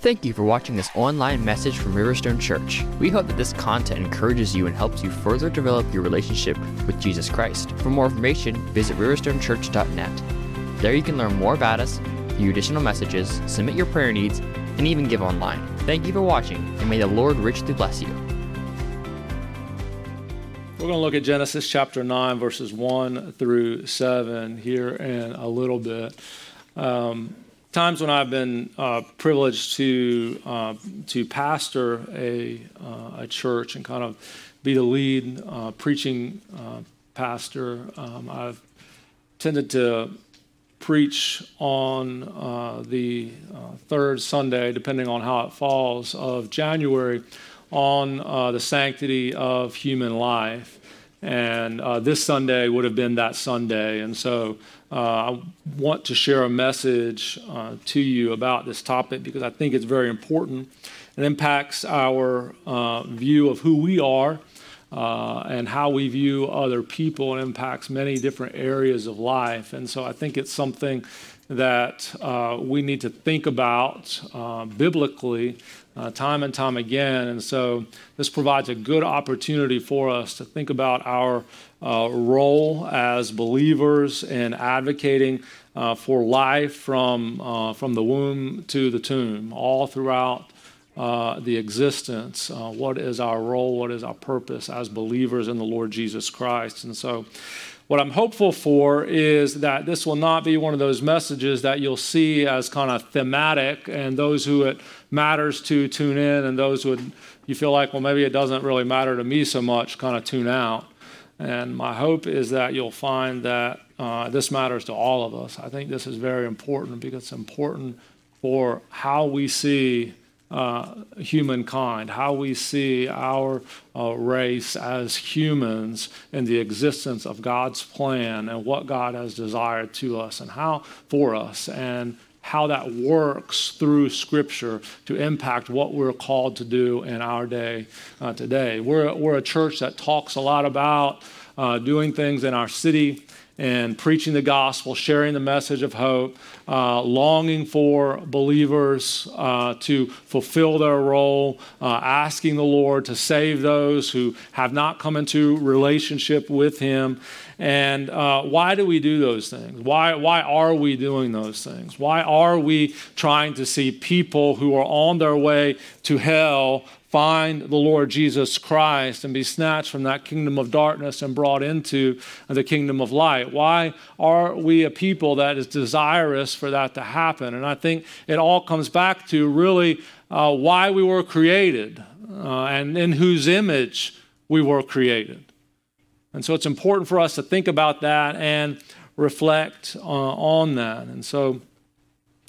Thank you for watching this online message from Riverstone Church. We hope that this content encourages you and helps you further develop your relationship with Jesus Christ. For more information, visit riverstonechurch.net. There you can learn more about us, view additional messages, submit your prayer needs, and even give online. Thank you for watching, and may the Lord richly bless you. We're going to look at Genesis chapter 9, verses 1 through 7 here in a little bit. Um, times when I've been uh, privileged to uh, to pastor a uh, a church and kind of be the lead uh, preaching uh, pastor, um, I've tended to preach on uh, the third Sunday, depending on how it falls, of January, on the sanctity of human life. And this Sunday would have been that Sunday, and so uh, I want to share a message uh, to you about this topic because I think it's very important. It impacts our uh, view of who we are uh, and how we view other people. It impacts many different areas of life. And so I think it's something that uh, we need to think about uh, biblically uh, time and time again. And so this provides a good opportunity for us to think about our role as believers in advocating uh, for life from, uh, from the womb to the tomb, all throughout uh, the existence. Uh, what is our role? What is our purpose as believers in the Lord Jesus Christ? And so, what I'm hopeful for is that this will not be one of those messages that you'll see as kind of thematic, and those who it matters to tune in, and those who you feel like, well, maybe it doesn't really matter to me so much, kind of tune out. And my hope is that you'll find that uh, this matters to all of us. I think this is very important because it's important for how we see uh, humankind, how we see our uh, race as humans in the existence of God's plan and what God has desired to us and how for us. And how that works through Scripture to impact what we're called to do in our day uh, today. We're, we're a church that talks a lot about uh, doing things in our city and preaching the gospel, sharing the message of hope, uh, longing for believers uh, to fulfill their role, uh, asking the Lord to save those who have not come into relationship with Him. And uh, why do we do those things? Why, why are we doing those things? Why are we trying to see people who are on their way to hell find the Lord Jesus Christ and be snatched from that kingdom of darkness and brought into the kingdom of light? Why are we a people that is desirous for that to happen? And I think it all comes back to really uh, why we were created uh, and in whose image we were created. And so it's important for us to think about that and reflect uh, on that. And so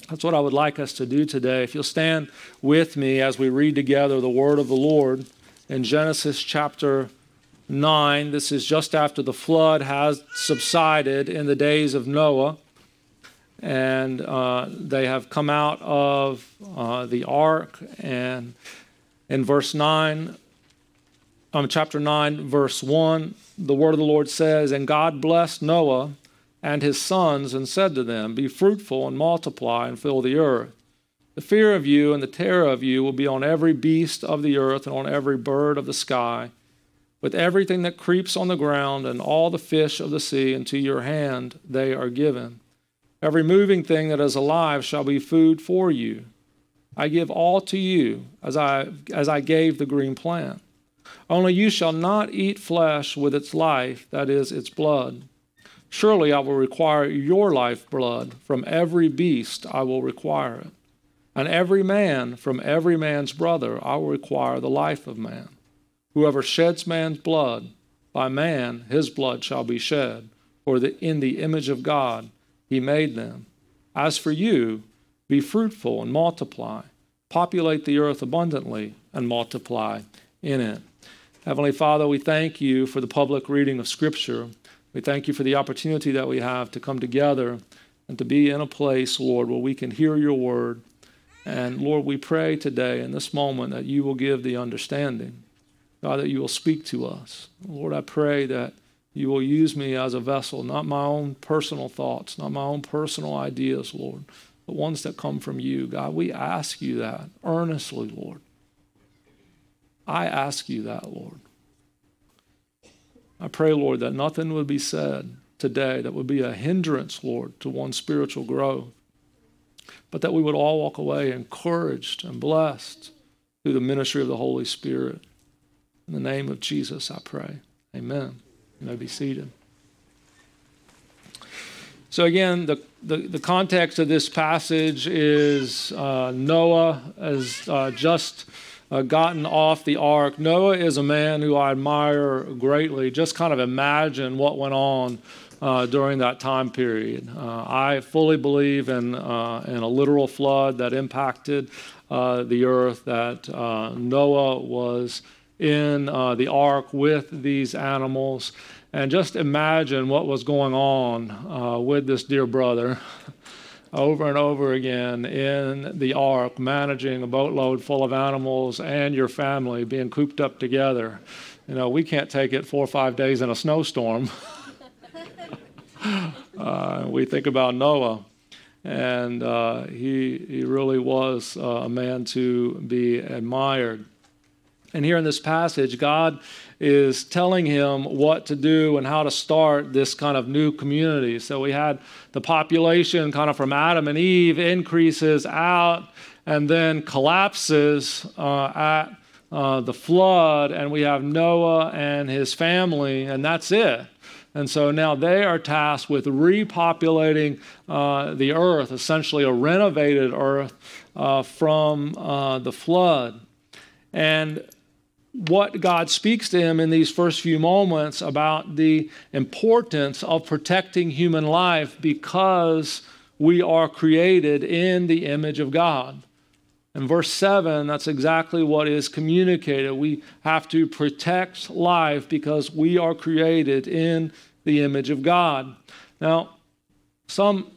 that's what I would like us to do today. If you'll stand with me as we read together the word of the Lord in Genesis chapter 9. This is just after the flood has subsided in the days of Noah. And uh, they have come out of uh, the ark. And in verse 9, um, chapter 9, verse 1, the word of the Lord says, And God blessed Noah and his sons and said to them, Be fruitful and multiply and fill the earth. The fear of you and the terror of you will be on every beast of the earth and on every bird of the sky, with everything that creeps on the ground and all the fish of the sea, into your hand they are given. Every moving thing that is alive shall be food for you. I give all to you as I, as I gave the green plant. Only you shall not eat flesh with its life, that is, its blood. Surely I will require your lifeblood. From every beast I will require it. And every man from every man's brother I will require the life of man. Whoever sheds man's blood, by man his blood shall be shed, for the, in the image of God he made them. As for you, be fruitful and multiply, populate the earth abundantly and multiply in it. Heavenly Father, we thank you for the public reading of Scripture. We thank you for the opportunity that we have to come together and to be in a place, Lord, where we can hear your word. And Lord, we pray today in this moment that you will give the understanding. God, that you will speak to us. Lord, I pray that you will use me as a vessel, not my own personal thoughts, not my own personal ideas, Lord. the ones that come from you. God, we ask you that earnestly, Lord. I ask you that, Lord. I pray, Lord, that nothing would be said today that would be a hindrance, Lord, to one's spiritual growth, but that we would all walk away encouraged and blessed through the ministry of the Holy Spirit. In the name of Jesus, I pray. Amen. You may be seated. So, again, the, the, the context of this passage is uh, Noah has uh, just uh, gotten off the ark. Noah is a man who I admire greatly. Just kind of imagine what went on uh, during that time period. Uh, I fully believe in, uh, in a literal flood that impacted uh, the earth, that uh, Noah was in the ark with these animals. And just imagine what was going on with this dear brother. over and over again in the ark, managing a boatload full of animals and your family being cooped up together. You know, we can't take it four or five days in a snowstorm. uh, we think about Noah, and uh, he, he really was uh, a man to be admired. And here in this passage, God is telling him what to do and how to start this kind of new community. So we had the population kind of from Adam and Eve increases out and then collapses uh, at uh, the flood, and we have Noah and his family, and that's it. And so now they are tasked with repopulating uh, the earth, essentially a renovated earth uh, from uh, the flood. And what God speaks to him in these first few moments about the importance of protecting human life because we are created in the image of God. In verse 7, that's exactly what is communicated. We have to protect life because we are created in the image of God. Now, some,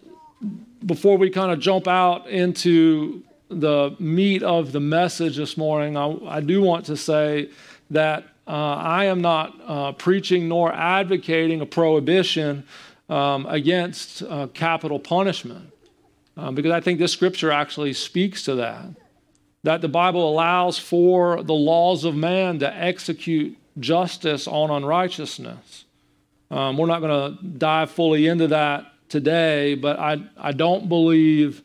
before we kind of jump out into the meat of the message this morning, I, I do want to say that uh, I am not uh, preaching nor advocating a prohibition um, against uh, capital punishment, um, because I think this scripture actually speaks to that that the Bible allows for the laws of man to execute justice on unrighteousness. Um, we're not going to dive fully into that today, but I, I don't believe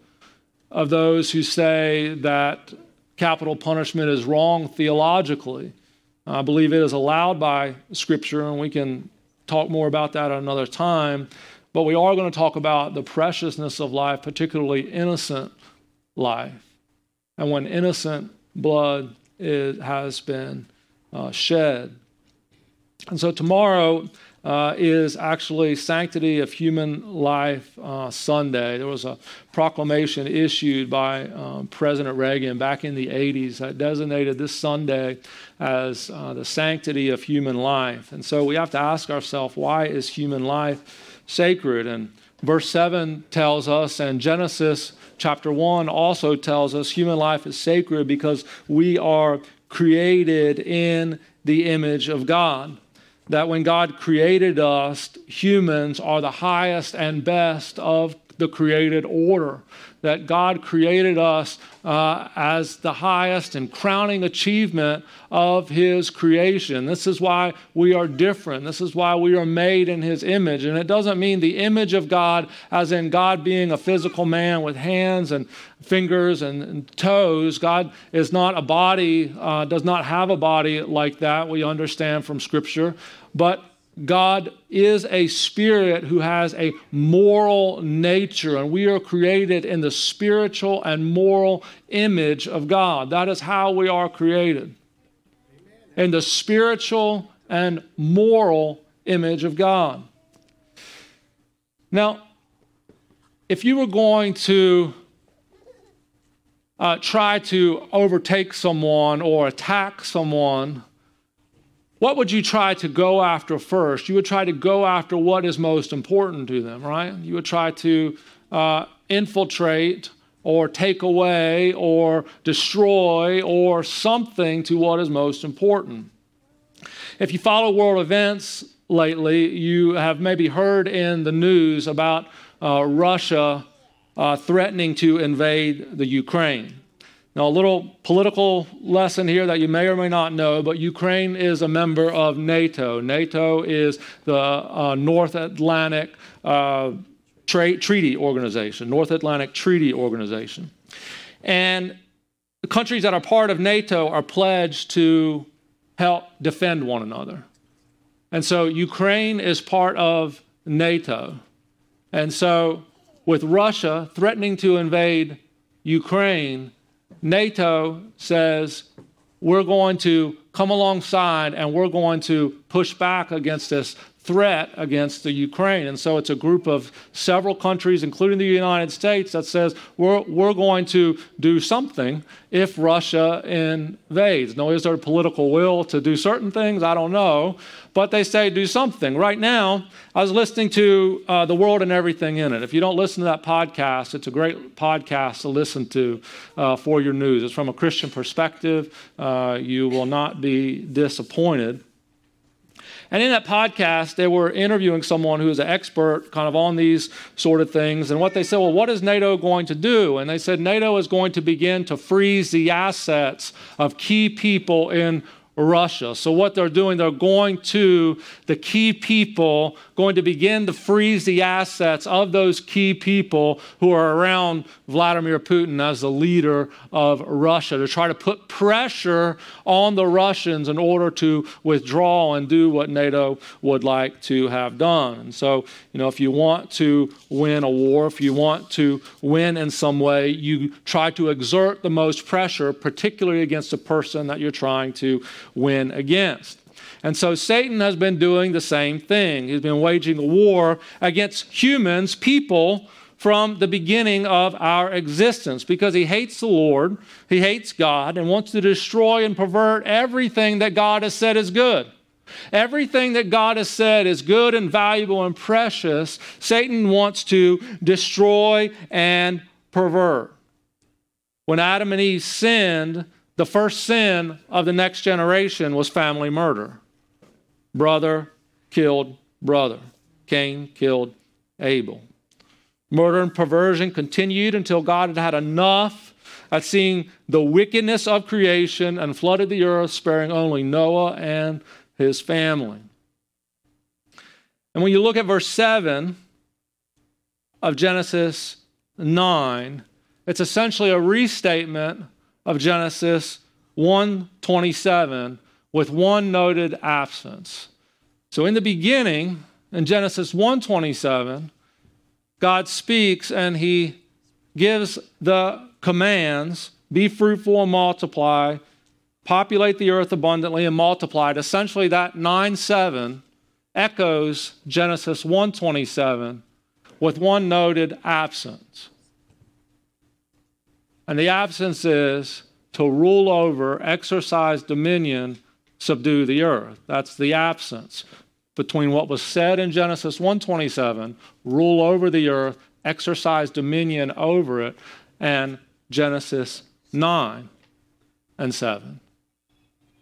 of those who say that capital punishment is wrong theologically. I believe it is allowed by Scripture, and we can talk more about that at another time. But we are going to talk about the preciousness of life, particularly innocent life and when innocent blood is, has been uh, shed. And so tomorrow uh, is actually Sanctity of Human Life uh, Sunday. There was a proclamation issued by um, President Reagan back in the 80s that designated this Sunday as uh, the sanctity of human life. And so we have to ask ourselves why is human life sacred? And verse 7 tells us, and Genesis chapter 1 also tells us human life is sacred because we are created in the image of God. That when God created us, humans are the highest and best of the created order that God created us uh, as the highest and crowning achievement of His creation. This is why we are different. This is why we are made in His image. And it doesn't mean the image of God, as in God being a physical man with hands and fingers and, and toes. God is not a body, uh, does not have a body like that, we understand from Scripture. But God is a spirit who has a moral nature, and we are created in the spiritual and moral image of God. That is how we are created in the spiritual and moral image of God. Now, if you were going to uh, try to overtake someone or attack someone, what would you try to go after first? You would try to go after what is most important to them, right? You would try to uh, infiltrate or take away or destroy or something to what is most important. If you follow world events lately, you have maybe heard in the news about uh, Russia uh, threatening to invade the Ukraine. Now, a little political lesson here that you may or may not know, but Ukraine is a member of NATO. NATO is the uh, North Atlantic uh, Tra- Treaty Organization, North Atlantic Treaty Organization. And the countries that are part of NATO are pledged to help defend one another. And so Ukraine is part of NATO. And so, with Russia threatening to invade Ukraine, NATO says, we're going to come alongside and we're going to push back against this threat against the Ukraine. And so it's a group of several countries, including the United States, that says we're, we're going to do something if Russia invades. Now, is there political will to do certain things? I don't know. But they say do something. Right now, I was listening to uh, The World and Everything in It. If you don't listen to that podcast, it's a great podcast to listen to uh, for your news. It's from a Christian perspective. Uh, you will not be disappointed. And in that podcast, they were interviewing someone who is an expert kind of on these sort of things. And what they said, well, what is NATO going to do? And they said NATO is going to begin to freeze the assets of key people in Russia. So, what they're doing, they're going to the key people, going to begin to freeze the assets of those key people who are around Vladimir Putin as the leader of Russia to try to put pressure on the Russians in order to withdraw and do what NATO would like to have done. And so, you know, if you want to win a war, if you want to win in some way, you try to exert the most pressure, particularly against the person that you're trying to win against. And so Satan has been doing the same thing. He's been waging a war against humans, people, from the beginning of our existence because he hates the Lord, he hates God, and wants to destroy and pervert everything that God has said is good. Everything that God has said is good and valuable and precious, Satan wants to destroy and pervert. When Adam and Eve sinned, the first sin of the next generation was family murder. Brother killed brother. Cain killed Abel. Murder and perversion continued until God had had enough at seeing the wickedness of creation and flooded the earth, sparing only Noah and his family. And when you look at verse 7 of Genesis 9, it's essentially a restatement of Genesis 1:27 with one noted absence. So in the beginning, in Genesis 1:27, God speaks and he gives the commands, be fruitful and multiply, populate the earth abundantly and multiply. Essentially that 9:7 echoes Genesis 1:27 with one noted absence. And the absence is to rule over, exercise dominion, subdue the earth. That's the absence between what was said in Genesis 1:27, rule over the earth, exercise dominion over it, and Genesis 9 and 7.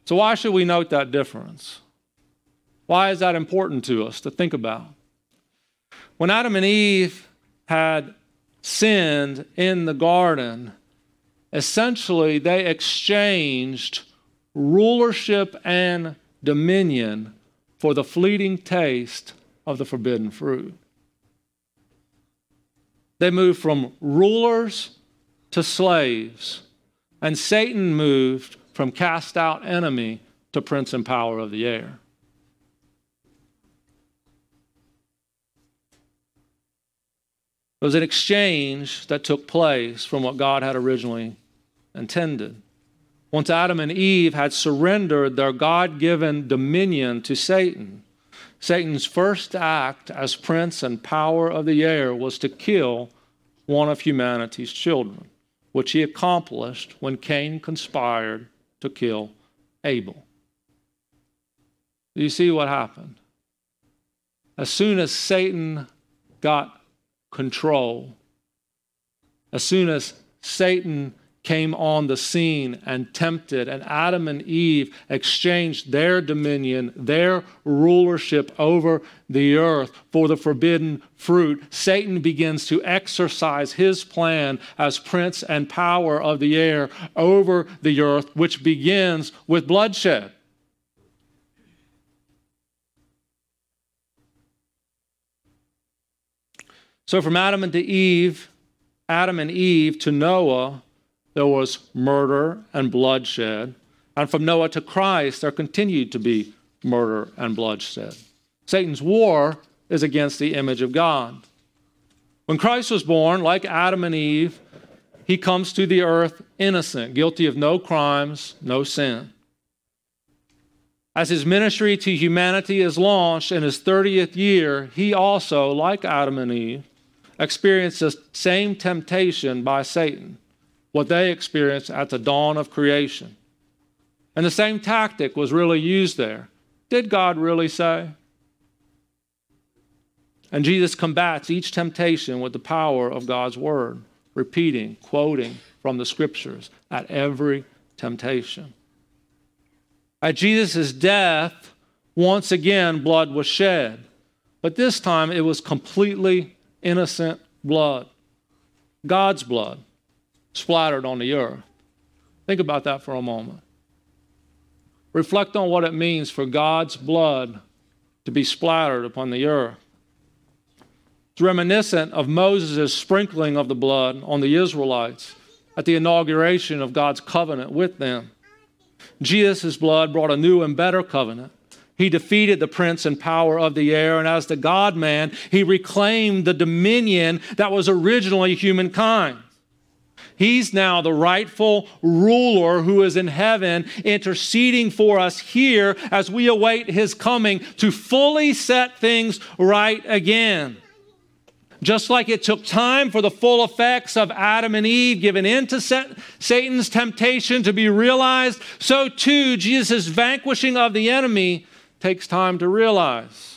So why should we note that difference? Why is that important to us to think about? When Adam and Eve had sinned in the garden, essentially they exchanged rulership and dominion for the fleeting taste of the forbidden fruit. They moved from rulers to slaves, and Satan moved from cast out enemy to prince and power of the air. It was an exchange that took place from what God had originally intended. Once Adam and Eve had surrendered their God given dominion to Satan, Satan's first act as prince and power of the air was to kill one of humanity's children, which he accomplished when Cain conspired to kill Abel. Do you see what happened? As soon as Satan got control, as soon as Satan came on the scene and tempted, and Adam and Eve exchanged their dominion, their rulership over the earth for the forbidden fruit, Satan begins to exercise his plan as prince and power of the air over the earth, which begins with bloodshed. So, from Adam and to Eve, Adam and Eve to Noah, there was murder and bloodshed. And from Noah to Christ, there continued to be murder and bloodshed. Satan's war is against the image of God. When Christ was born, like Adam and Eve, he comes to the earth innocent, guilty of no crimes, no sin. As his ministry to humanity is launched in his 30th year, he also, like Adam and Eve, experienced the same temptation by Satan, what they experienced at the dawn of creation. And the same tactic was really used there. Did God really say? And Jesus combats each temptation with the power of God's word, repeating, quoting from the scriptures at every temptation. At Jesus' death, once again, blood was shed, but this time it was completely innocent blood, God's blood, splattered on the earth. Think about that for a moment. Reflect on what it means for God's blood to be splattered upon the earth. It's reminiscent of Moses' sprinkling of the blood on the Israelites at the inauguration of God's covenant with them. Jesus' blood brought a new and better covenant he defeated the prince and power of the air, and as the God man, he reclaimed the dominion that was originally humankind. He's now the rightful ruler who is in heaven, interceding for us here as we await his coming to fully set things right again. Just like it took time for the full effects of Adam and Eve given in to Satan's temptation to be realized, so too Jesus' vanquishing of the enemy takes time to realize.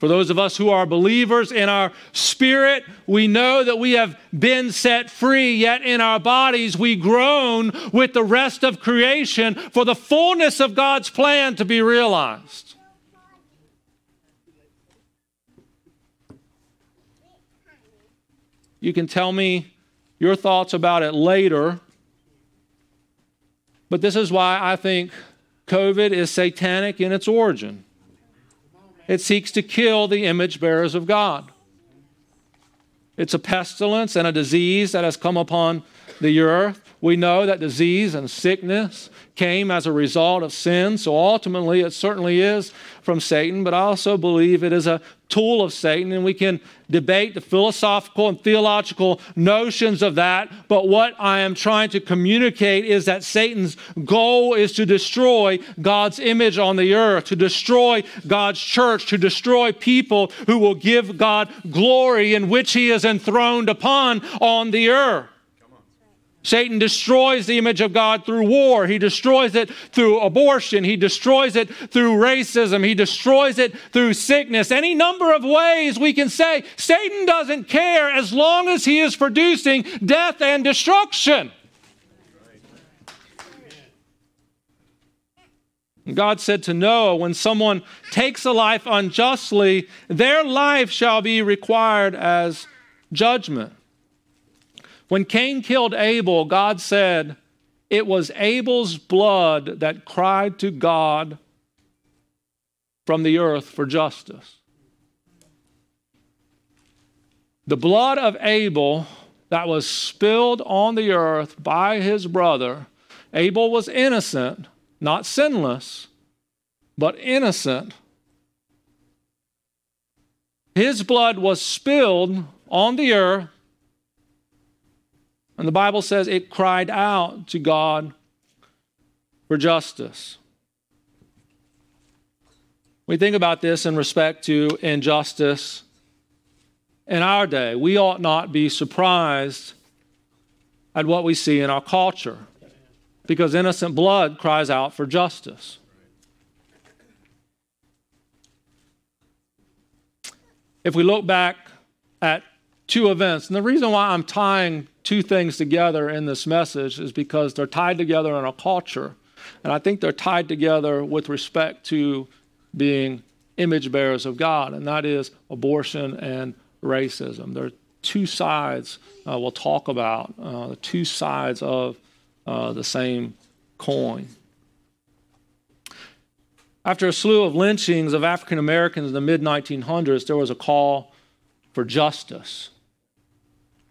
For those of us who are believers in our spirit, we know that we have been set free, yet in our bodies we groan with the rest of creation for the fullness of God's plan to be realized. You can tell me your thoughts about it later, but this is why I think COVID is satanic in its origin. It seeks to kill the image bearers of God. It's a pestilence and a disease that has come upon the earth. We know that disease and sickness came as a result of sin, so ultimately it certainly is from Satan, but I also believe it is a tool of Satan, and we can debate the philosophical and theological notions of that. But what I am trying to communicate is that Satan's goal is to destroy God's image on the earth, to destroy God's church, to destroy people who will give God glory in which he is enthroned upon on the earth. Satan destroys the image of God through war. He destroys it through abortion. He destroys it through racism. He destroys it through sickness. Any number of ways we can say Satan doesn't care as long as he is producing death and destruction. God said to Noah, when someone takes a life unjustly, their life shall be required as judgment. When Cain killed Abel, God said, It was Abel's blood that cried to God from the earth for justice. The blood of Abel that was spilled on the earth by his brother, Abel was innocent, not sinless, but innocent. His blood was spilled on the earth and the Bible says it cried out to God for justice. We think about this in respect to injustice in our day. We ought not be surprised at what we see in our culture because innocent blood cries out for justice. If we look back at two events, and the reason why I'm tying two things together in this message is because they're tied together in a culture. And I think they're tied together with respect to being image bearers of God, and that is abortion and racism. There are two sides uh, we'll talk about, uh, the two sides of uh, the same coin. After a slew of lynchings of African Americans in the mid 1900s, there was a call for justice.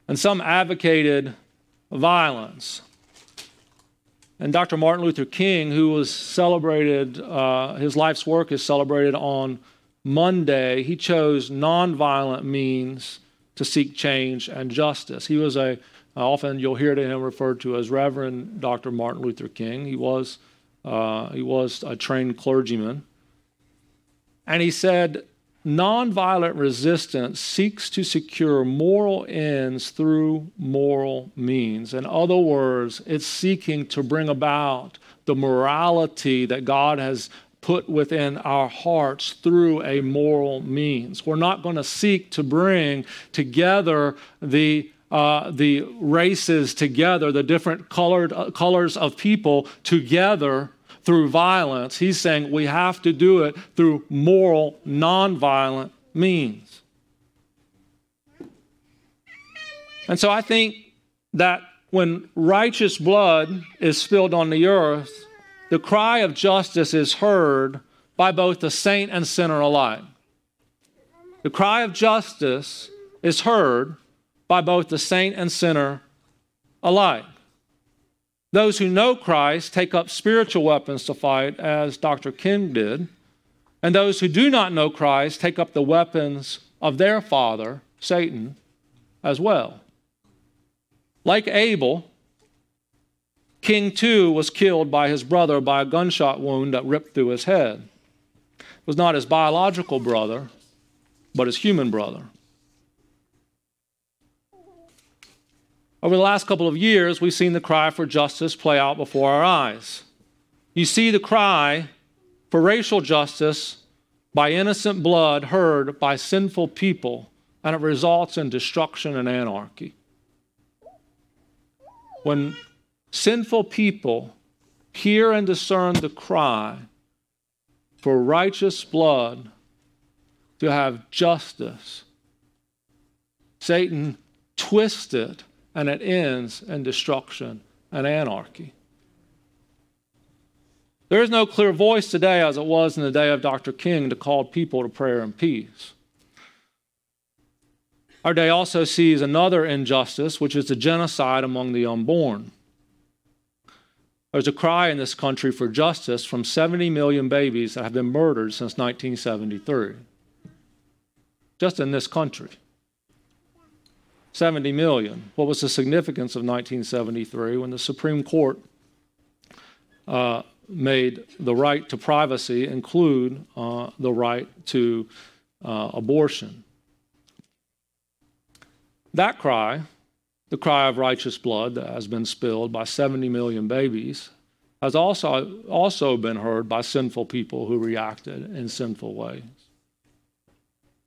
And some advocated violence. And Dr. Martin Luther King, who was celebrated, uh, his life's work is celebrated on Monday, he chose nonviolent means to seek change and justice. He was a, often you'll hear him referred to as Reverend Dr. Martin Luther King. He was, uh, he was a trained clergyman. And he said, Nonviolent resistance seeks to secure moral ends through moral means. In other words, it's seeking to bring about the morality that God has put within our hearts through a moral means. We're not going to seek to bring together the uh, the races together, the different colored uh, colors of people together through violence. He's saying we have to do it through moral, nonviolent means. And so I think that when righteous blood is spilled on the earth, the cry of justice is heard by both the saint and sinner alike. The cry of justice is heard by both the saint and sinner alike. Those who know Christ take up spiritual weapons to fight, as Dr. King did. And those who do not know Christ take up the weapons of their father, Satan, as well. Like Abel, King too was killed by his brother by a gunshot wound that ripped through his head. It was not his biological brother, but his human brother. Over the last couple of years, we've seen the cry for justice play out before our eyes. You see the cry for racial justice by innocent blood heard by sinful people, and it results in destruction and anarchy. When sinful people hear and discern the cry for righteous blood to have justice, Satan twists it and it ends in destruction and anarchy. There is no clear voice today, as it was in the day of Dr. King, to call people to prayer and peace. Our day also sees another injustice, which is the genocide among the unborn. There's a cry in this country for justice from 70 million babies that have been murdered since 1973. Just in this country. 70 million. What was the significance of 1973 when the Supreme Court uh, made the right to privacy include uh, the right to uh, abortion? That cry, the cry of righteous blood that has been spilled by 70 million babies, has also, also been heard by sinful people who reacted in sinful ways.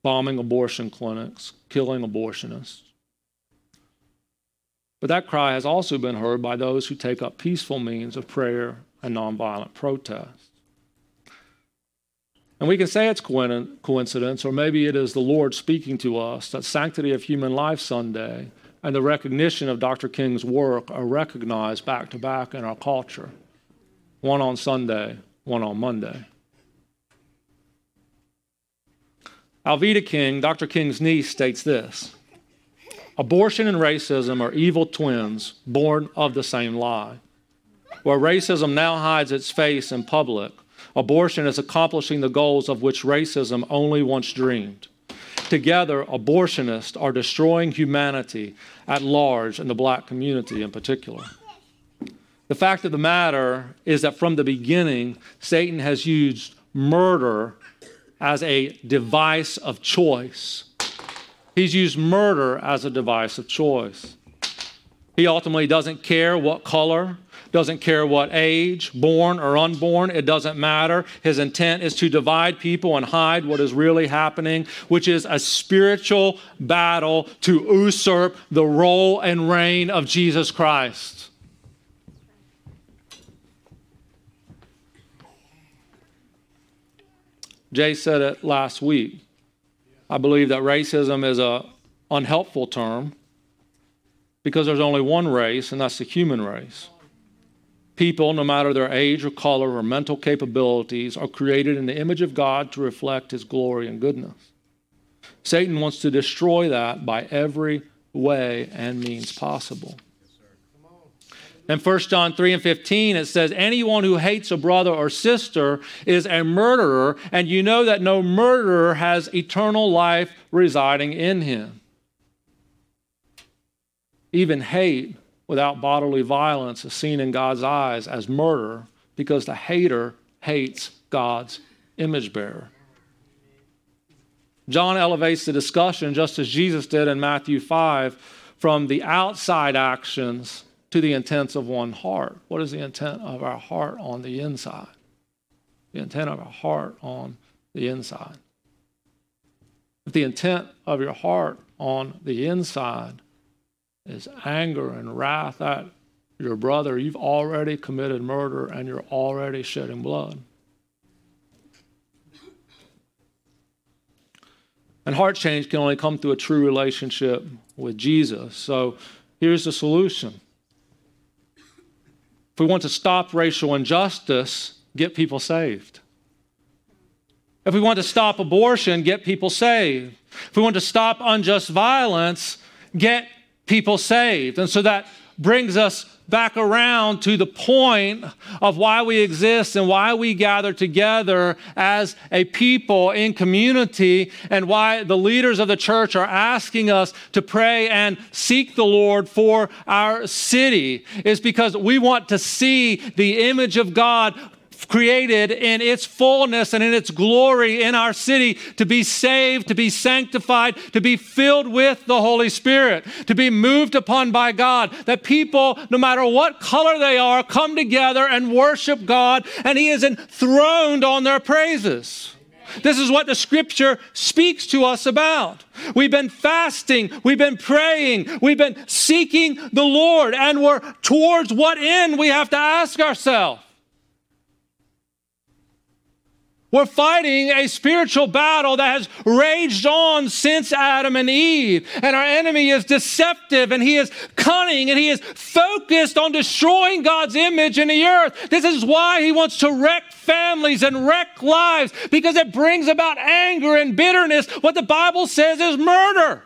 Bombing abortion clinics, killing abortionists. But that cry has also been heard by those who take up peaceful means of prayer and nonviolent protest. And we can say it's coincidence, or maybe it is the Lord speaking to us that Sanctity of Human Life Sunday and the recognition of Dr. King's work are recognized back to back in our culture. One on Sunday, one on Monday. Alveda King, Dr. King's niece, states this Abortion and racism are evil twins born of the same lie. Where racism now hides its face in public, abortion is accomplishing the goals of which racism only once dreamed. Together, abortionists are destroying humanity at large and the black community in particular. The fact of the matter is that from the beginning, Satan has used murder as a device of choice He's used murder as a device of choice. He ultimately doesn't care what color doesn't care what age, born or unborn, it doesn't matter. His intent is to divide people and hide what is really happening, which is a spiritual battle to usurp the role and reign of Jesus Christ. Jay said it last week. I believe that racism is a unhelpful term because there's only one race, and that's the human race. People, no matter their age or color or mental capabilities, are created in the image of God to reflect His glory and goodness. Satan wants to destroy that by every way and means possible. In 1 John 3 and 15, it says, Anyone who hates a brother or sister is a murderer, and you know that no murderer has eternal life residing in him. Even hate without bodily violence is seen in God's eyes as murder because the hater hates God's image bearer. John elevates the discussion, just as Jesus did in Matthew 5, from the outside actions to the intents of one heart. What is the intent of our heart on the inside? The intent of our heart on the inside. If the intent of your heart on the inside is anger and wrath at your brother, you've already committed murder and you're already shedding blood. And heart change can only come through a true relationship with Jesus. So here's the solution. If we want to stop racial injustice, get people saved. If we want to stop abortion, get people saved. If we want to stop unjust violence, get people saved. And so that brings us back around to the point of why we exist and why we gather together as a people in community and why the leaders of the church are asking us to pray and seek the Lord for our city is because we want to see the image of God created in its fullness and in its glory in our city to be saved, to be sanctified, to be filled with the Holy Spirit, to be moved upon by God. That people, no matter what color they are, come together and worship God, and He is enthroned on their praises. This is what the scripture speaks to us about. We've been fasting, we've been praying, we've been seeking the Lord, and we're towards what end we have to ask ourselves. We're fighting a spiritual battle that has raged on since Adam and Eve. And our enemy is deceptive and he is cunning and he is focused on destroying God's image in the earth. This is why he wants to wreck families and wreck lives because it brings about anger and bitterness. What the Bible says is murder.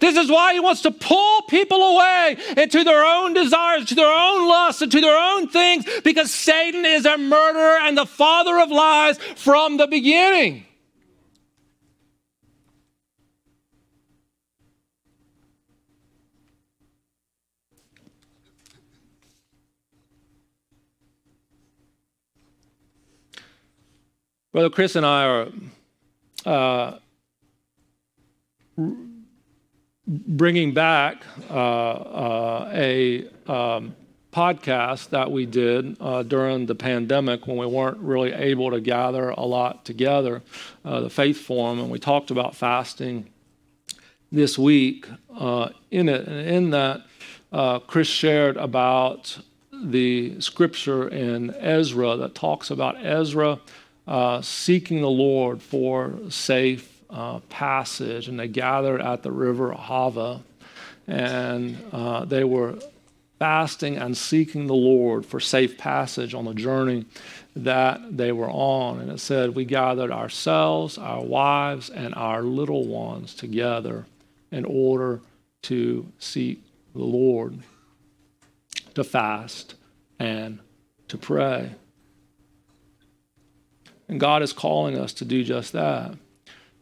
This is why he wants to pull people away into their own desires, to their own lusts, and to their own things, because Satan is a murderer and the father of lies from the beginning. Brother Chris and I are uh, bringing back uh, uh, a um, podcast that we did uh, during the pandemic when we weren't really able to gather a lot together, the Faith Forum, and we talked about fasting this week. In it, and in that, Chris shared about the scripture in Ezra that talks about Ezra seeking the Lord for safe uh, passage, and they gathered at the river Ahava, and uh, they were fasting and seeking the Lord for safe passage on the journey that they were on. And it said, We gathered ourselves, our wives, and our little ones together in order to seek the Lord, to fast and to pray. And God is calling us to do just that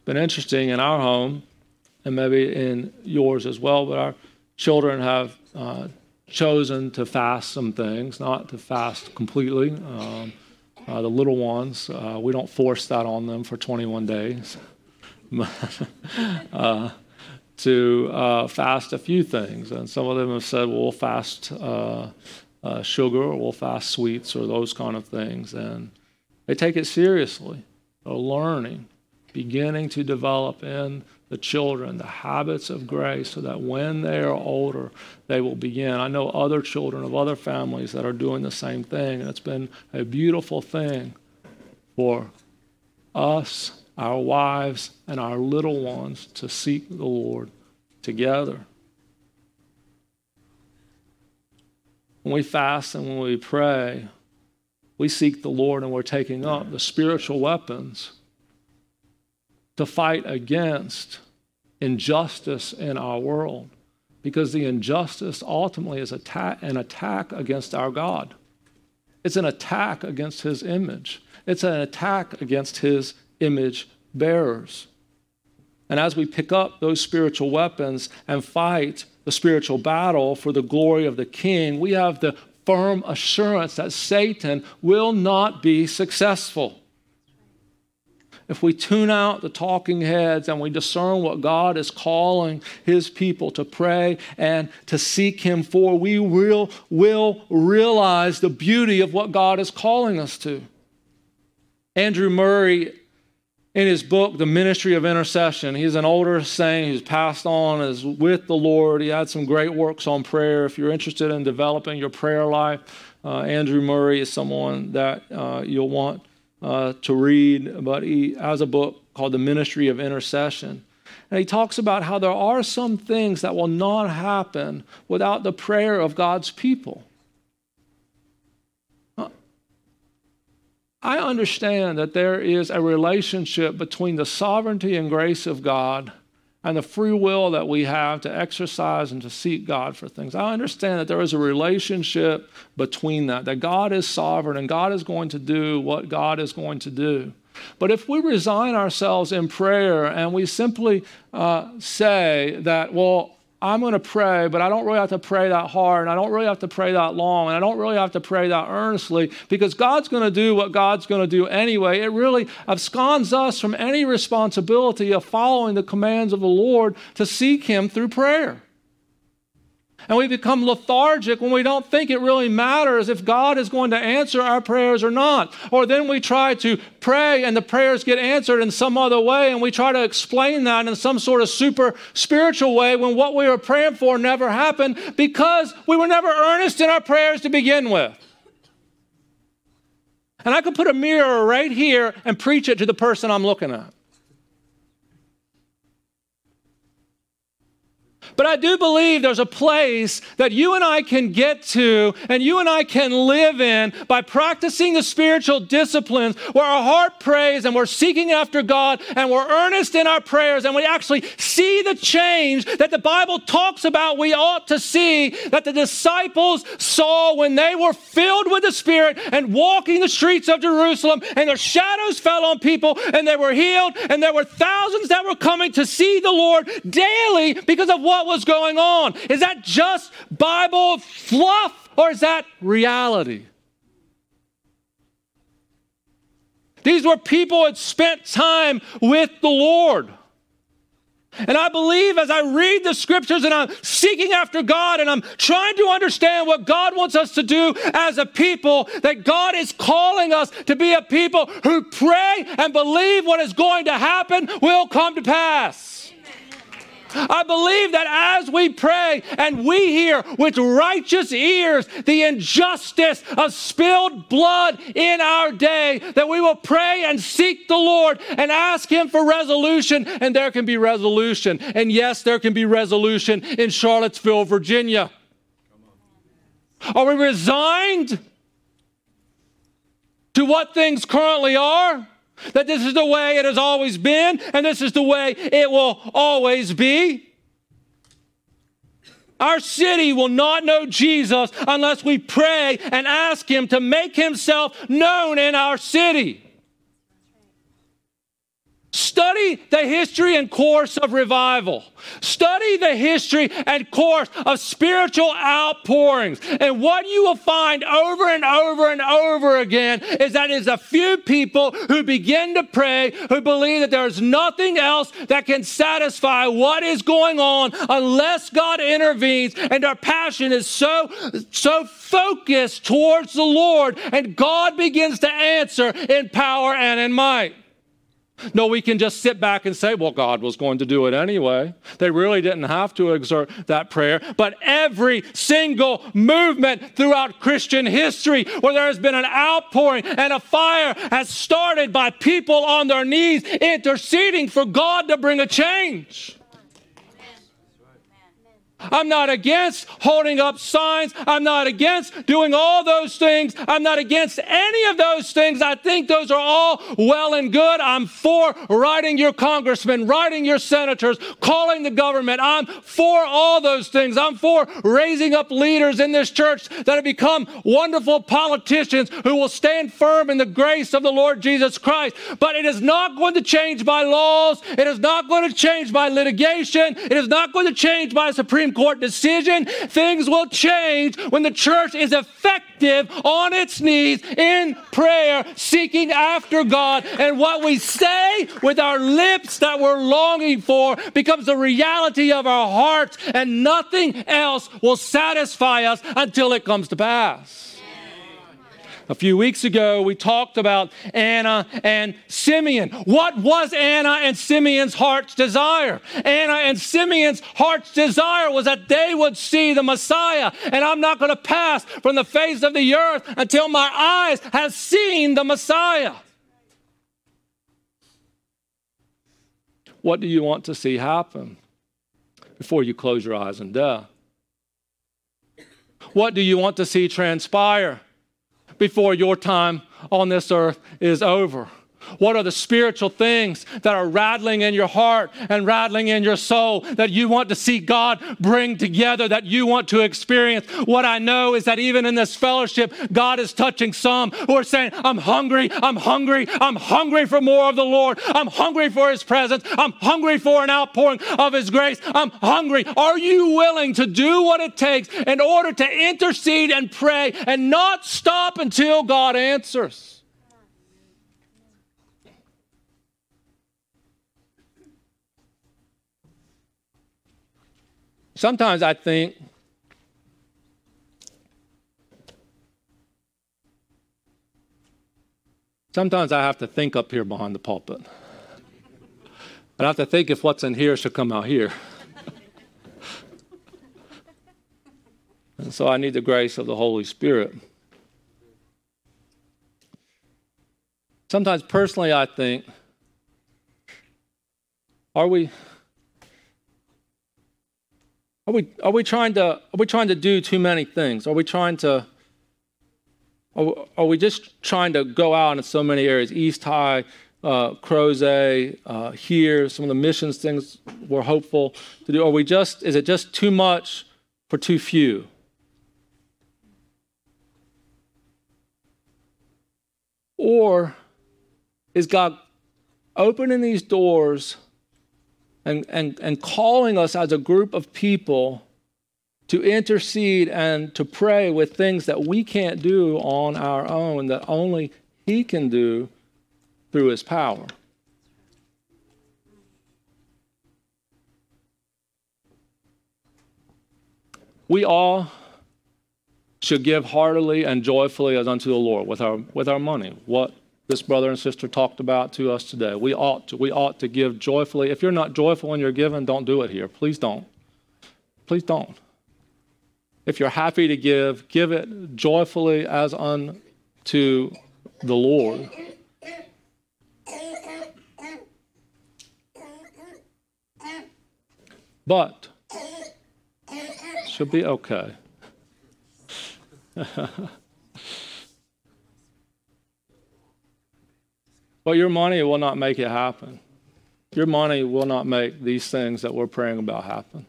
been interesting in our home, and maybe in yours as well, but our children have uh, chosen to fast some things, not to fast completely. Um, uh, the little ones, uh, we don't force that on them for 21 days. uh, to uh, fast a few things. And some of them have said, well, we'll fast uh, sugar or we'll fast sweets or those kind of things. And they take it seriously. They're learning, beginning to develop in the children the habits of grace so that when they are older, they will begin. I know other children of other families that are doing the same thing, and it's been a beautiful thing for us, our wives, and our little ones to seek the Lord together. When we fast and when we pray, we seek the Lord and we're taking up the spiritual weapons to fight against injustice in our world because the injustice ultimately is an attack against our God. It's an attack against his image. It's an attack against his image bearers. And as we pick up those spiritual weapons and fight the spiritual battle for the glory of the king, we have the firm assurance that Satan will not be successful if we tune out the talking heads and we discern what God is calling his people to pray and to seek him for, we will, will realize the beauty of what God is calling us to. Andrew Murray, in his book, The Ministry of Intercession, he's an older saint who's passed on, is with the Lord. He had some great works on prayer. If you're interested in developing your prayer life, uh, Andrew Murray is someone that uh, you'll want uh, to read, but he has a book called The Ministry of Intercession. And he talks about how there are some things that will not happen without the prayer of God's people. I understand that there is a relationship between the sovereignty and grace of God and the free will that we have to exercise and to seek God for things. I understand that there is a relationship between that, that God is sovereign and God is going to do what God is going to do. But if we resign ourselves in prayer and we simply uh, say that, well, I'm going to pray, but I don't really have to pray that hard, and I don't really have to pray that long, and I don't really have to pray that earnestly because God's going to do what God's going to do anyway. It really absconds us from any responsibility of following the commands of the Lord to seek Him through prayer. And we become lethargic when we don't think it really matters if God is going to answer our prayers or not. Or then we try to pray and the prayers get answered in some other way, and we try to explain that in some sort of super spiritual way when what we were praying for never happened because we were never earnest in our prayers to begin with. And I could put a mirror right here and preach it to the person I'm looking at. But I do believe there's a place that you and I can get to and you and I can live in by practicing the spiritual disciplines where our heart prays and we're seeking after God and we're earnest in our prayers and we actually see the change that the Bible talks about. We ought to see that the disciples saw when they were filled with the Spirit and walking the streets of Jerusalem and their shadows fell on people and they were healed and there were thousands that were coming to see the Lord daily because of what was going on. Is that just Bible fluff or is that reality? These were people who had spent time with the Lord. And I believe as I read the scriptures and I'm seeking after God and I'm trying to understand what God wants us to do as a people, that God is calling us to be a people who pray and believe what is going to happen will come to pass. I believe that as we pray and we hear with righteous ears the injustice of spilled blood in our day, that we will pray and seek the Lord and ask Him for resolution, and there can be resolution. And yes, there can be resolution in Charlottesville, Virginia. Are we resigned to what things currently are? That this is the way it has always been, and this is the way it will always be. Our city will not know Jesus unless we pray and ask Him to make Himself known in our city. Study the history and course of revival. Study the history and course of spiritual outpourings. And what you will find over and over and over again is that it's a few people who begin to pray who believe that there is nothing else that can satisfy what is going on unless God intervenes and our passion is so so focused towards the Lord and God begins to answer in power and in might. No, we can just sit back and say, well, God was going to do it anyway. They really didn't have to exert that prayer. But every single movement throughout Christian history where there has been an outpouring and a fire has started by people on their knees interceding for God to bring a change. I'm not against holding up signs. I'm not against doing all those things. I'm not against any of those things. I think those are all well and good. I'm for writing your congressmen, writing your senators, calling the government. I'm for all those things. I'm for raising up leaders in this church that have become wonderful politicians who will stand firm in the grace of the Lord Jesus Christ. But it is not going to change by laws. It is not going to change by litigation. It is not going to change by Supreme Supreme Court decision. Things will change when the church is effective on its knees in prayer, seeking after God. And what we say with our lips that we're longing for becomes the reality of our hearts, and nothing else will satisfy us until it comes to pass. A few weeks ago, we talked about Anna and Simeon. What was Anna and Simeon's heart's desire? Anna and Simeon's heart's desire was that they would see the Messiah. And I'm not going to pass from the face of the earth until my eyes have seen the Messiah. What do you want to see happen before you close your eyes in death? What do you want to see transpire before your time on this earth is over. What are the spiritual things that are rattling in your heart and rattling in your soul that you want to see God bring together, that you want to experience? What I know is that even in this fellowship, God is touching some who are saying, I'm hungry, I'm hungry, I'm hungry for more of the Lord. I'm hungry for His presence. I'm hungry for an outpouring of His grace. I'm hungry. Are you willing to do what it takes in order to intercede and pray and not stop until God answers? Sometimes I think sometimes I have to think up here behind the pulpit. I have to think if what's in here should come out here. and so I need the grace of the Holy Spirit. Sometimes personally I think, are we are we, are we, trying, to, are we trying to do too many things? Are we trying to, are, are we just trying to go out in so many areas? East High, uh, Crozet, uh, here, some of the missions things we're hopeful to do. Are we just, is it just too much for too few? Or is God opening these doors and, and, and calling us as a group of people to intercede and to pray with things that we can't do on our own, that only He can do through His power. We all should give heartily and joyfully as unto the Lord with our, with our money. What this brother and sister talked about to us today. We ought to, we ought to give joyfully. If you're not joyful when you're giving, don't do it here. Please don't. Please don't. If you're happy to give, give it joyfully as unto the Lord. But she'll be okay. But your money will not make it happen. Your money will not make these things that we're praying about happen.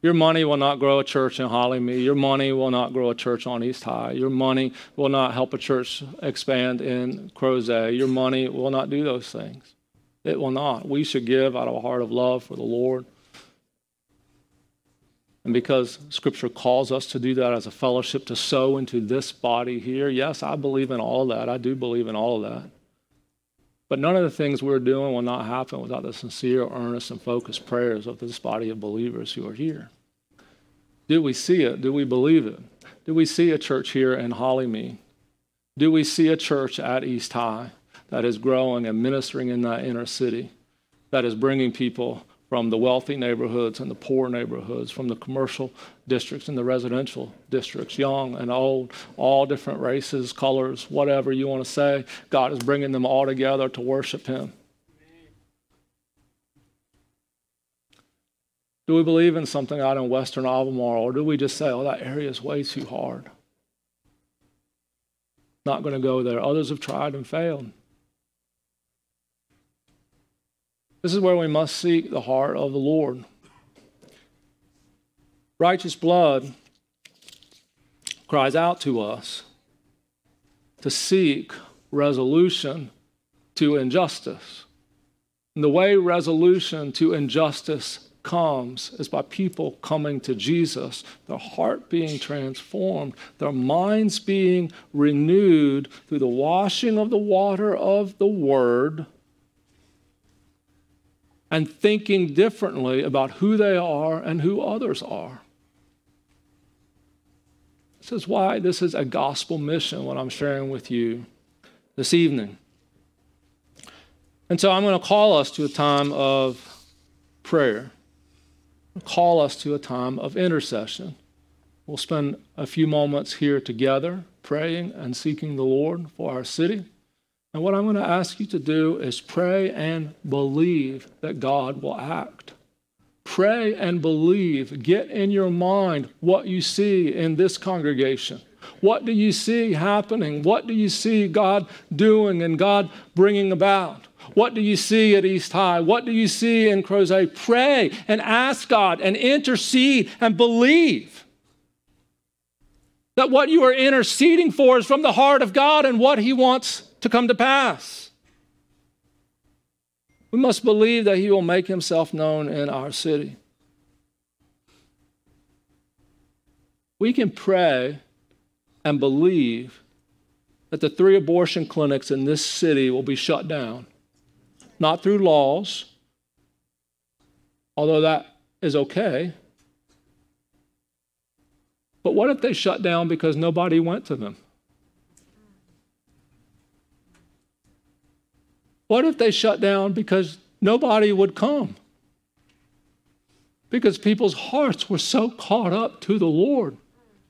Your money will not grow a church in Hollymead. Your money will not grow a church on East High. Your money will not help a church expand in Crozet. Your money will not do those things. It will not. We should give out of a heart of love for the Lord. And because Scripture calls us to do that as a fellowship, to sow into this body here, yes, I believe in all that. I do believe in all of that. But none of the things we're doing will not happen without the sincere, earnest, and focused prayers of this body of believers who are here. Do we see it? Do we believe it? Do we see a church here in Hollymead? Do we see a church at East High that is growing and ministering in that inner city, that is bringing people from the wealthy neighborhoods and the poor neighborhoods, from the commercial districts and the residential districts, young and old, all different races, colors, whatever you want to say. God is bringing them all together to worship Him. Do we believe in something out in Western Albemarle, or do we just say, oh, that area is way too hard? Not going to go there. Others have tried and failed. This is where we must seek the heart of the Lord. Righteous blood cries out to us to seek resolution to injustice. And the way resolution to injustice comes is by people coming to Jesus, their heart being transformed, their minds being renewed through the washing of the water of the Word and thinking differently about who they are and who others are. This is why this is a gospel mission, what I'm sharing with you this evening. And so I'm going to call us to a time of prayer, call us to a time of intercession. We'll spend a few moments here together praying and seeking the Lord for our city. And what I'm going to ask you to do is pray and believe that God will act. Pray and believe. Get in your mind what you see in this congregation. What do you see happening? What do you see God doing and God bringing about? What do you see at East High? What do you see in Crozet? Pray and ask God and intercede and believe that what you are interceding for is from the heart of God and what He wants to come to pass. We must believe that He will make Himself known in our city. We can pray and believe that the three abortion clinics in this city will be shut down, not through laws, although that is okay. But what if they shut down because nobody went to them? What if they shut down because nobody would come? Because people's hearts were so caught up to the Lord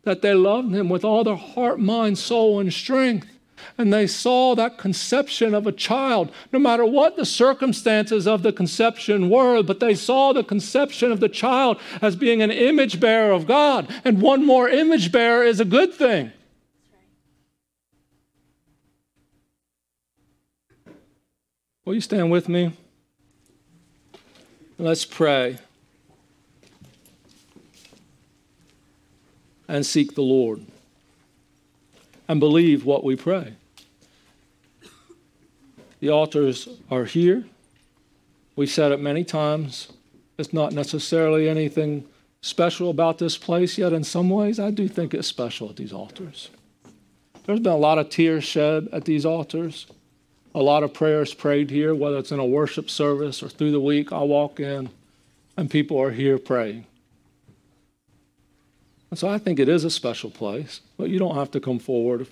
that they loved Him with all their heart, mind, soul, and strength. And they saw that conception of a child, no matter what the circumstances of the conception were, but they saw the conception of the child as being an image bearer of God. And one more image bearer is a good thing. Will you stand with me? Let's pray and seek the Lord and believe what we pray. The altars are here. We've said it many times. It's not necessarily anything special about this place, yet in some ways, I do think it's special at these altars. There's been a lot of tears shed at these altars a lot of prayers prayed here, whether it's in a worship service or through the week. I walk in and people are here praying. And so I think it is a special place, but you don't have to come forward if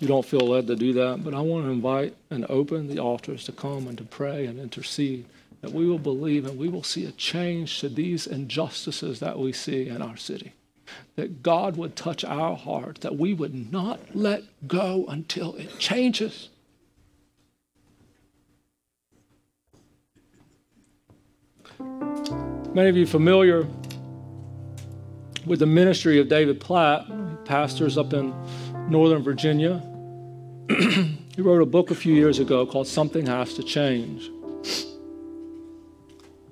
you don't feel led to do that. But I want to invite and open the altars to come and to pray and intercede that we will believe and we will see a change to these injustices that we see in our city. That God would touch our heart, that we would not let go until it changes. Many of you familiar with the ministry of David Platt, pastors up in Northern Virginia. he wrote a book a few years ago called Something Has to Change.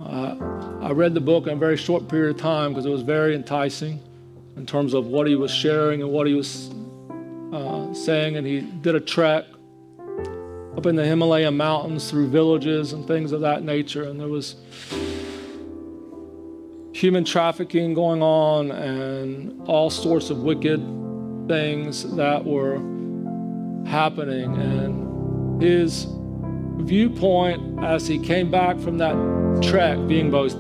Uh, I read the book in a very short period of time because it was very enticing in terms of what he was sharing and what he was uh, saying. And he did a trek up in the Himalayan mountains through villages and things of that nature. And there was human trafficking going on and all sorts of wicked things that were happening. And his viewpoint as he came back from that trek, being both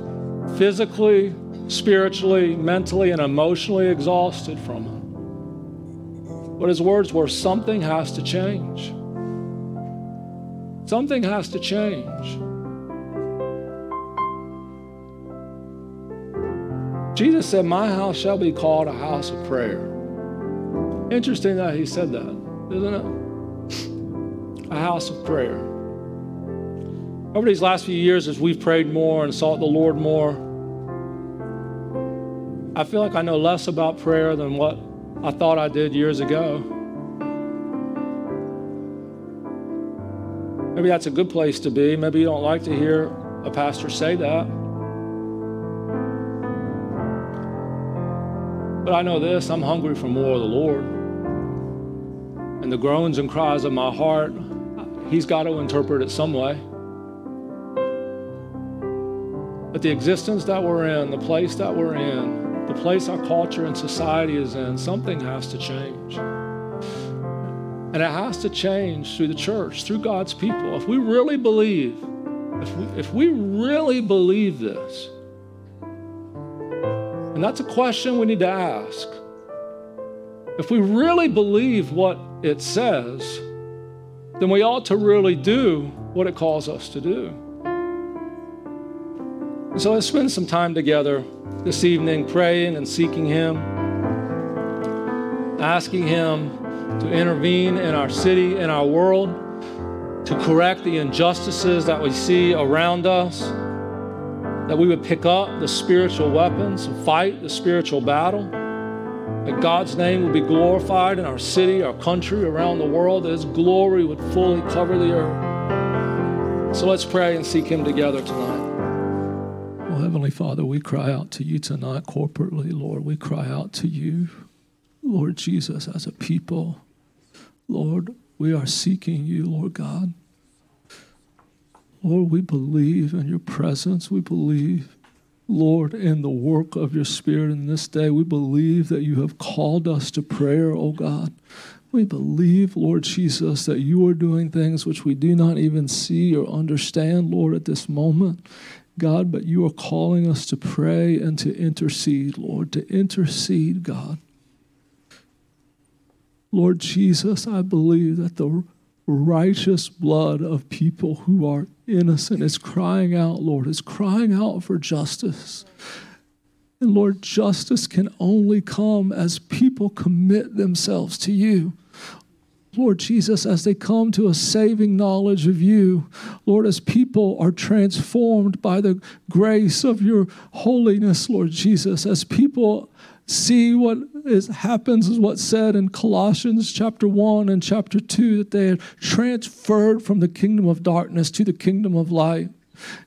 physically, spiritually, mentally, and emotionally exhausted from it. But his words were something has to change. Something has to change. Jesus said, My house shall be called a house of prayer. Interesting that he said that, isn't it? A house of prayer. Over these last few years, as we've prayed more and sought the Lord more, I feel like I know less about prayer than what I thought I did years ago. Maybe that's a good place to be. Maybe you don't like to hear a pastor say that. But I know this I'm hungry for more of the Lord. And the groans and cries of my heart, He's got to interpret it some way. But the existence that we're in, the place that we're in, the place our culture and society is in, something has to change. And it has to change through the church, through God's people. If we really believe, if we, if we really believe this, and that's a question we need to ask. If we really believe what it says, then we ought to really do what it calls us to do. And so let's spend some time together this evening praying and seeking Him, asking Him to intervene in our city, in our world, to correct the injustices that we see around us that we would pick up the spiritual weapons and fight the spiritual battle. That God's name would be glorified in our city, our country, around the world, that His glory would fully cover the earth. So let's pray and seek Him together tonight. Well, Heavenly Father, we cry out to you tonight corporately, Lord. We cry out to you, Lord Jesus, as a people. Lord, we are seeking you, Lord God. Lord, we believe in your presence. We believe, Lord, in the work of your Spirit in this day. We believe that you have called us to prayer, oh God. We believe, Lord Jesus, that you are doing things which we do not even see or understand, Lord, at this moment. God, but you are calling us to pray and to intercede, Lord, to intercede, God. Lord Jesus, I believe that the righteous blood of people who are innocent is crying out, Lord, is crying out for justice. And Lord, justice can only come as people commit themselves to you. Lord Jesus, as they come to a saving knowledge of you, Lord, as people are transformed by the grace of your holiness, Lord Jesus, as people see what is, happens is what's said in Colossians chapter 1 and chapter 2 that they are transferred from the kingdom of darkness to the kingdom of light.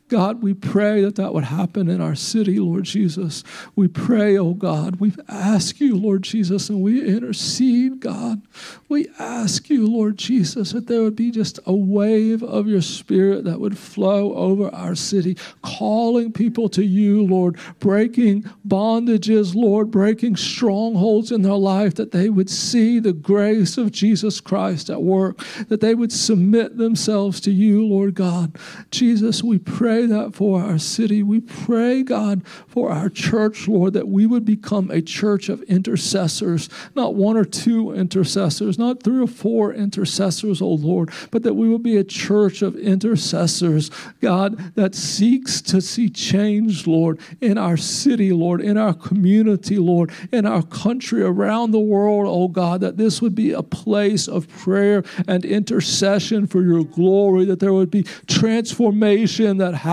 God, we pray that that would happen in our city, Lord Jesus. We pray, oh God. We ask you, Lord Jesus, and we intercede, God. We ask you, Lord Jesus, that there would be just a wave of your spirit that would flow over our city, calling people to you, Lord, breaking bondages, Lord, breaking strongholds in their life, that they would see the grace of Jesus Christ at work, that they would submit themselves to you, Lord God. Jesus, we pray pray that for our city. We pray, God, for our church, Lord, that we would become a church of intercessors, not one or two intercessors, not three or four intercessors, oh Lord, but that we would be a church of intercessors, God, that seeks to see change, Lord, in our city, Lord, in our community, Lord, in our country, around the world, oh God, that this would be a place of prayer and intercession for your glory, that there would be transformation that happens,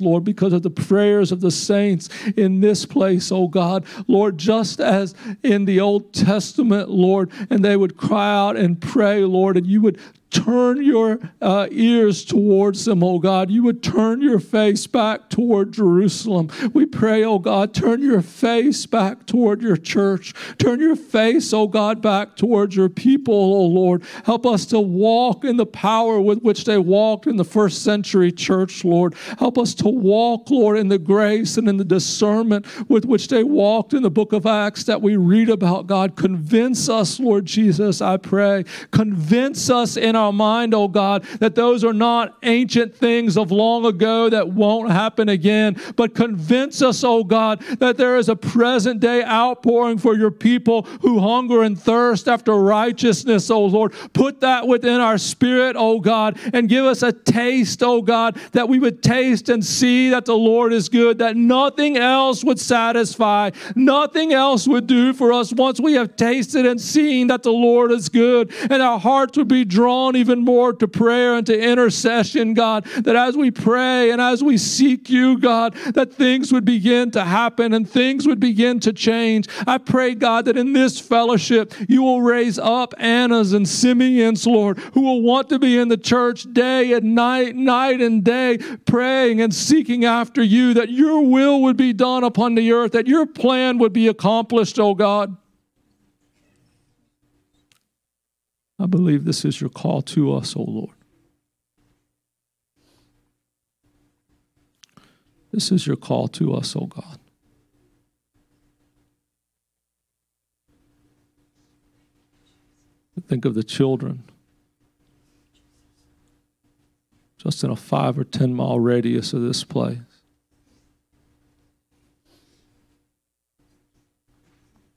Lord, because of the prayers of the saints in this place, oh God. Lord, just as in the Old Testament, Lord, and they would cry out and pray, Lord, and you would turn your uh, ears towards them, oh God. You would turn your face back toward Jerusalem. We pray, oh God, turn your face back toward your church. Turn your face, oh God, back towards your people, oh Lord. Help us to walk in the power with which they walked in the first century church, Lord. Help us to walk, Lord, in the grace and in the discernment with which they walked in the book of Acts that we read about, God. Convince us, Lord Jesus, I pray. Convince us in mind, oh God, that those are not ancient things of long ago that won't happen again, but convince us, oh God, that there is a present day outpouring for your people who hunger and thirst after righteousness, oh Lord. Put that within our spirit, oh God, and give us a taste, oh God, that we would taste and see that the Lord is good, that nothing else would satisfy, nothing else would do for us once we have tasted and seen that the Lord is good, and our hearts would be drawn even more to prayer and to intercession, God, that as we pray and as we seek you, God, that things would begin to happen and things would begin to change. I pray, God, that in this fellowship you will raise up Annas and Simeons, Lord, who will want to be in the church day and night, night and day, praying and seeking after you, that your will would be done upon the earth, that your plan would be accomplished, oh God. I believe this is your call to us, O Lord. This is your call to us, O God. Think of the children just in a five or ten mile radius of this place.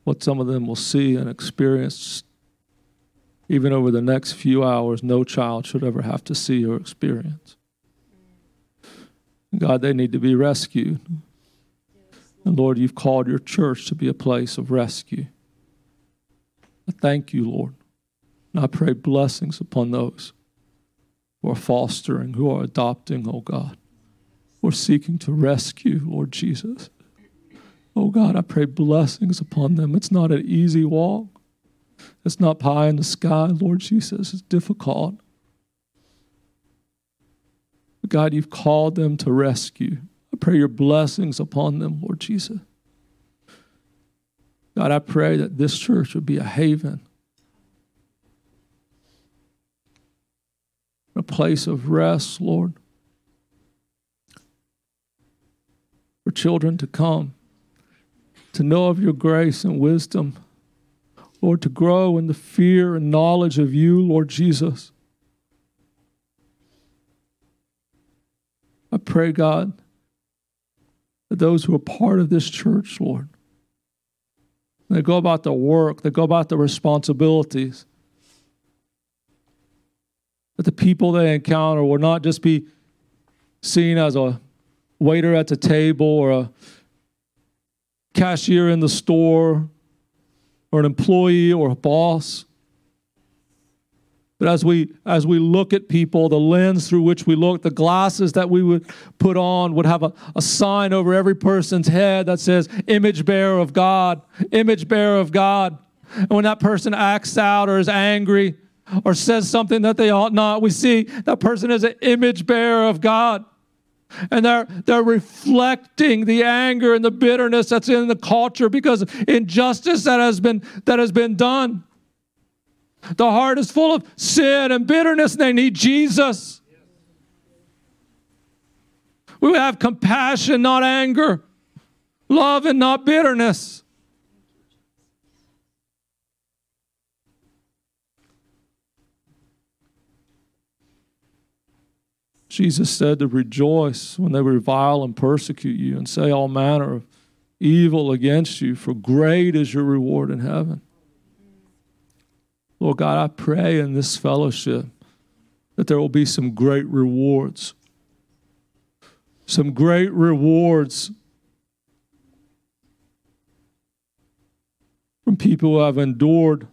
What some of them will see and experience even over the next few hours, no child should ever have to see or experience. God, they need to be rescued. And Lord, you've called your church to be a place of rescue. I thank you, Lord. And I pray blessings upon those who are fostering, who are adopting, oh God. who are seeking to rescue, Lord Jesus. Oh God, I pray blessings upon them. It's not an easy walk. It's not pie in the sky, Lord Jesus. It's difficult. But God, you've called them to rescue. I pray your blessings upon them, Lord Jesus. God, I pray that this church would be a haven, a place of rest, Lord, for children to come, to know of your grace and wisdom Lord, to grow in the fear and knowledge of you, Lord Jesus. I pray, God, that those who are part of this church, Lord, they go about the work, they go about the responsibilities, that the people they encounter will not just be seen as a waiter at the table or a cashier in the store or an employee or a boss. But as we as we look at people, the lens through which we look, the glasses that we would put on would have a, a sign over every person's head that says image bearer of God, image bearer of God. And when that person acts out or is angry or says something that they ought not, we see that person is an image bearer of God and they're they're reflecting the anger and the bitterness that's in the culture because injustice that has been that has been done. The heart is full of sin and bitterness and they need jesus. We would have compassion not anger love and not bitterness Jesus said to rejoice when they revile and persecute you and say all manner of evil against you, for great is your reward in heaven. Lord God, I pray in this fellowship that there will be some great rewards. Some great rewards from people who have endured,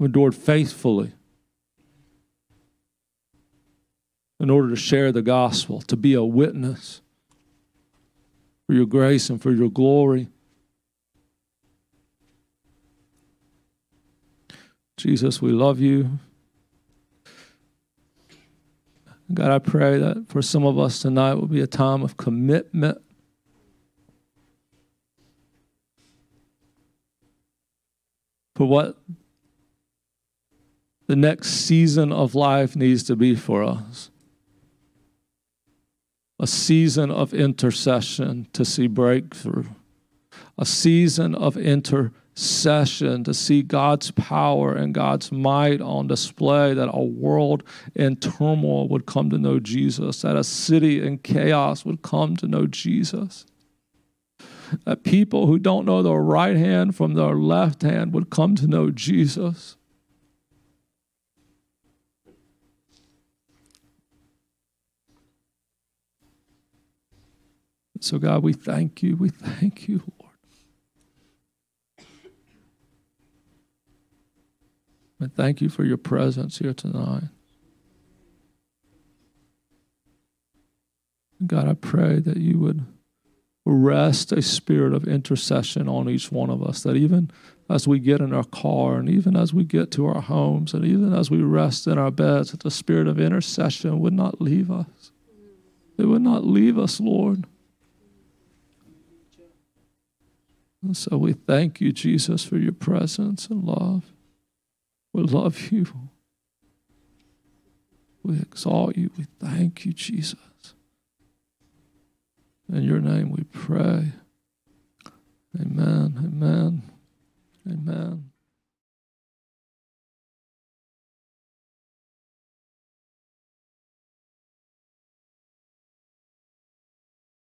endured faithfully in order to share the gospel, to be a witness for your grace and for your glory. Jesus, we love you. God, I pray that for some of us tonight will be a time of commitment. For what the next season of life needs to be for us a season of intercession to see breakthrough, a season of intercession to see God's power and God's might on display, that a world in turmoil would come to know Jesus, that a city in chaos would come to know Jesus. That people who don't know their right hand from their left hand would come to know Jesus. So, God, we thank you. We thank you, Lord. And thank you for your presence here tonight. God, I pray that you would rest a spirit of intercession on each one of us, that even as we get in our car and even as we get to our homes and even as we rest in our beds, that the spirit of intercession would not leave us. It would not leave us, Lord. And so we thank you, Jesus, for your presence and love. We love you. We exalt you. We thank you, Jesus. In your name we pray. Amen. Amen. Amen.